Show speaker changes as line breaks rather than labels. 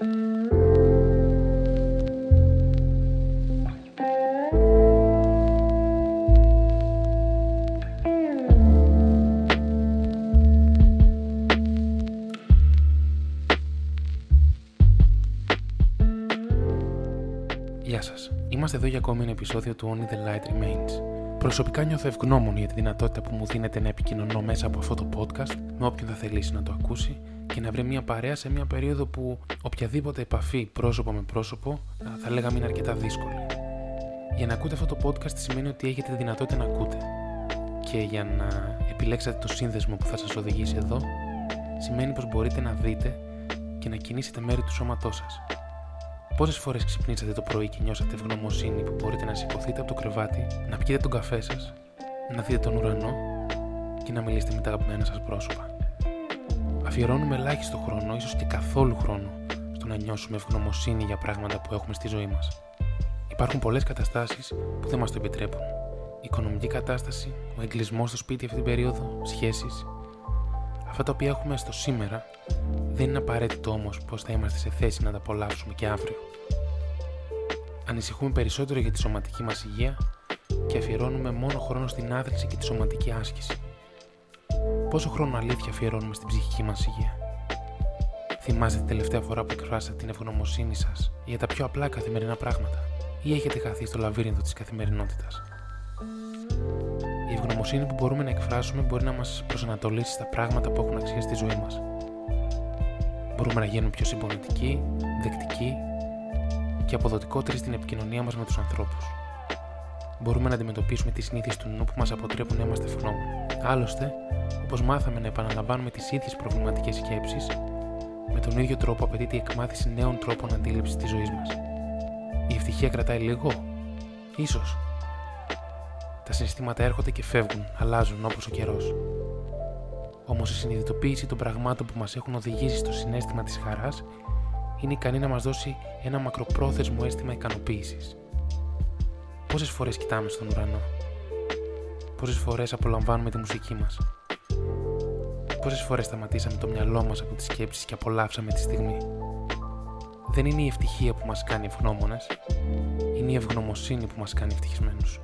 Γεια σας. Είμαστε εδώ για ακόμη ένα επεισόδιο του Only the Light Remains. Προσωπικά νιώθω ευγνώμων για τη δυνατότητα που μου δίνεται να επικοινωνώ μέσα από αυτό το podcast με όποιον θα θελήσει να το ακούσει και να βρει μια παρέα σε μια περίοδο που οποιαδήποτε επαφή πρόσωπο με πρόσωπο θα λέγαμε είναι αρκετά δύσκολη. Για να ακούτε αυτό το podcast σημαίνει ότι έχετε τη δυνατότητα να ακούτε. Και για να επιλέξετε το σύνδεσμο που θα σας οδηγήσει εδώ, σημαίνει πως μπορείτε να δείτε και να κινήσετε μέρη του σώματός σας. Πόσες φορές ξυπνήσατε το πρωί και νιώσατε ευγνωμοσύνη που μπορείτε να σηκωθείτε από το κρεβάτι, να πιείτε τον καφέ σας, να δείτε τον ουρανό και να μιλήσετε με τα αγαπημένα σας πρόσωπα; Αφιερώνουμε ελάχιστο χρόνο, ίσως και καθόλου χρόνο, στο να νιώσουμε ευγνωμοσύνη για πράγματα που έχουμε στη ζωή μας. Υπάρχουν πολλές καταστάσεις που δεν μας το επιτρέπουν. Η οικονομική κατάσταση, ο εγκλισμός στο σπίτι αυτή την περίοδο, σχέσεις. Αυτά τα οποία έχουμε στο σήμερα δεν είναι απαραίτητο όμως πως θα είμαστε σε θέση να τα απολαύσουμε και αύριο. Ανησυχούμε περισσότερο για τη σωματική μας υγεία και αφιερώνουμε μόνο χρόνο στην άθληση και τη σωματική άσκηση. Πόσο χρόνο αλήθεια αφιερώνουμε στην ψυχική μας υγεία; Θυμάστε την τελευταία φορά που εκφράσατε την ευγνωμοσύνη σας για τα πιο απλά καθημερινά πράγματα, ή έχετε χαθεί στο λαβύρινθο της καθημερινότητας; Η ευγνωμοσύνη που μπορούμε να εκφράσουμε μπορεί να μας προσανατολίσει στα πράγματα που έχουν αξία στη ζωή μας. Μπορούμε να γίνουμε πιο συμπονετικοί, δεκτικοί και αποδοτικότεροι στην επικοινωνία μας με τους ανθρώπους. Μπορούμε να αντιμετωπίσουμε τις συνήθειες του νου που μας αποτρέπουν να είμαστε ευγνώμονε. Άλλωστε, όπως μάθαμε να επαναλαμβάνουμε τις ίδιες προβληματικές σκέψεις, με τον ίδιο τρόπο απαιτείται η εκμάθηση νέων τρόπων αντίληψης της ζωής μας. Η ευτυχία κρατάει λίγο, ίσως. Τα συναισθήματα έρχονται και φεύγουν, αλλάζουν όπως ο καιρός. Όμως η συνειδητοποίηση των πραγμάτων που μας έχουν οδηγήσει στο συνέστημα της χαράς είναι ικανή να μας δώσει ένα μακροπρόθεσμο αίσθημα ικανοποίησης. Πόσες φορές κοιτάμε στον ουρανό, Πόσες φορές απολαμβάνουμε τη μουσική μας, Πόσες φορές σταματήσαμε το μυαλό μας από τις σκέψεις και απολαύσαμε τη στιγμή; Δεν είναι η ευτυχία που μας κάνει ευγνώμονες, είναι η ευγνωμοσύνη που μας κάνει ευτυχισμένους.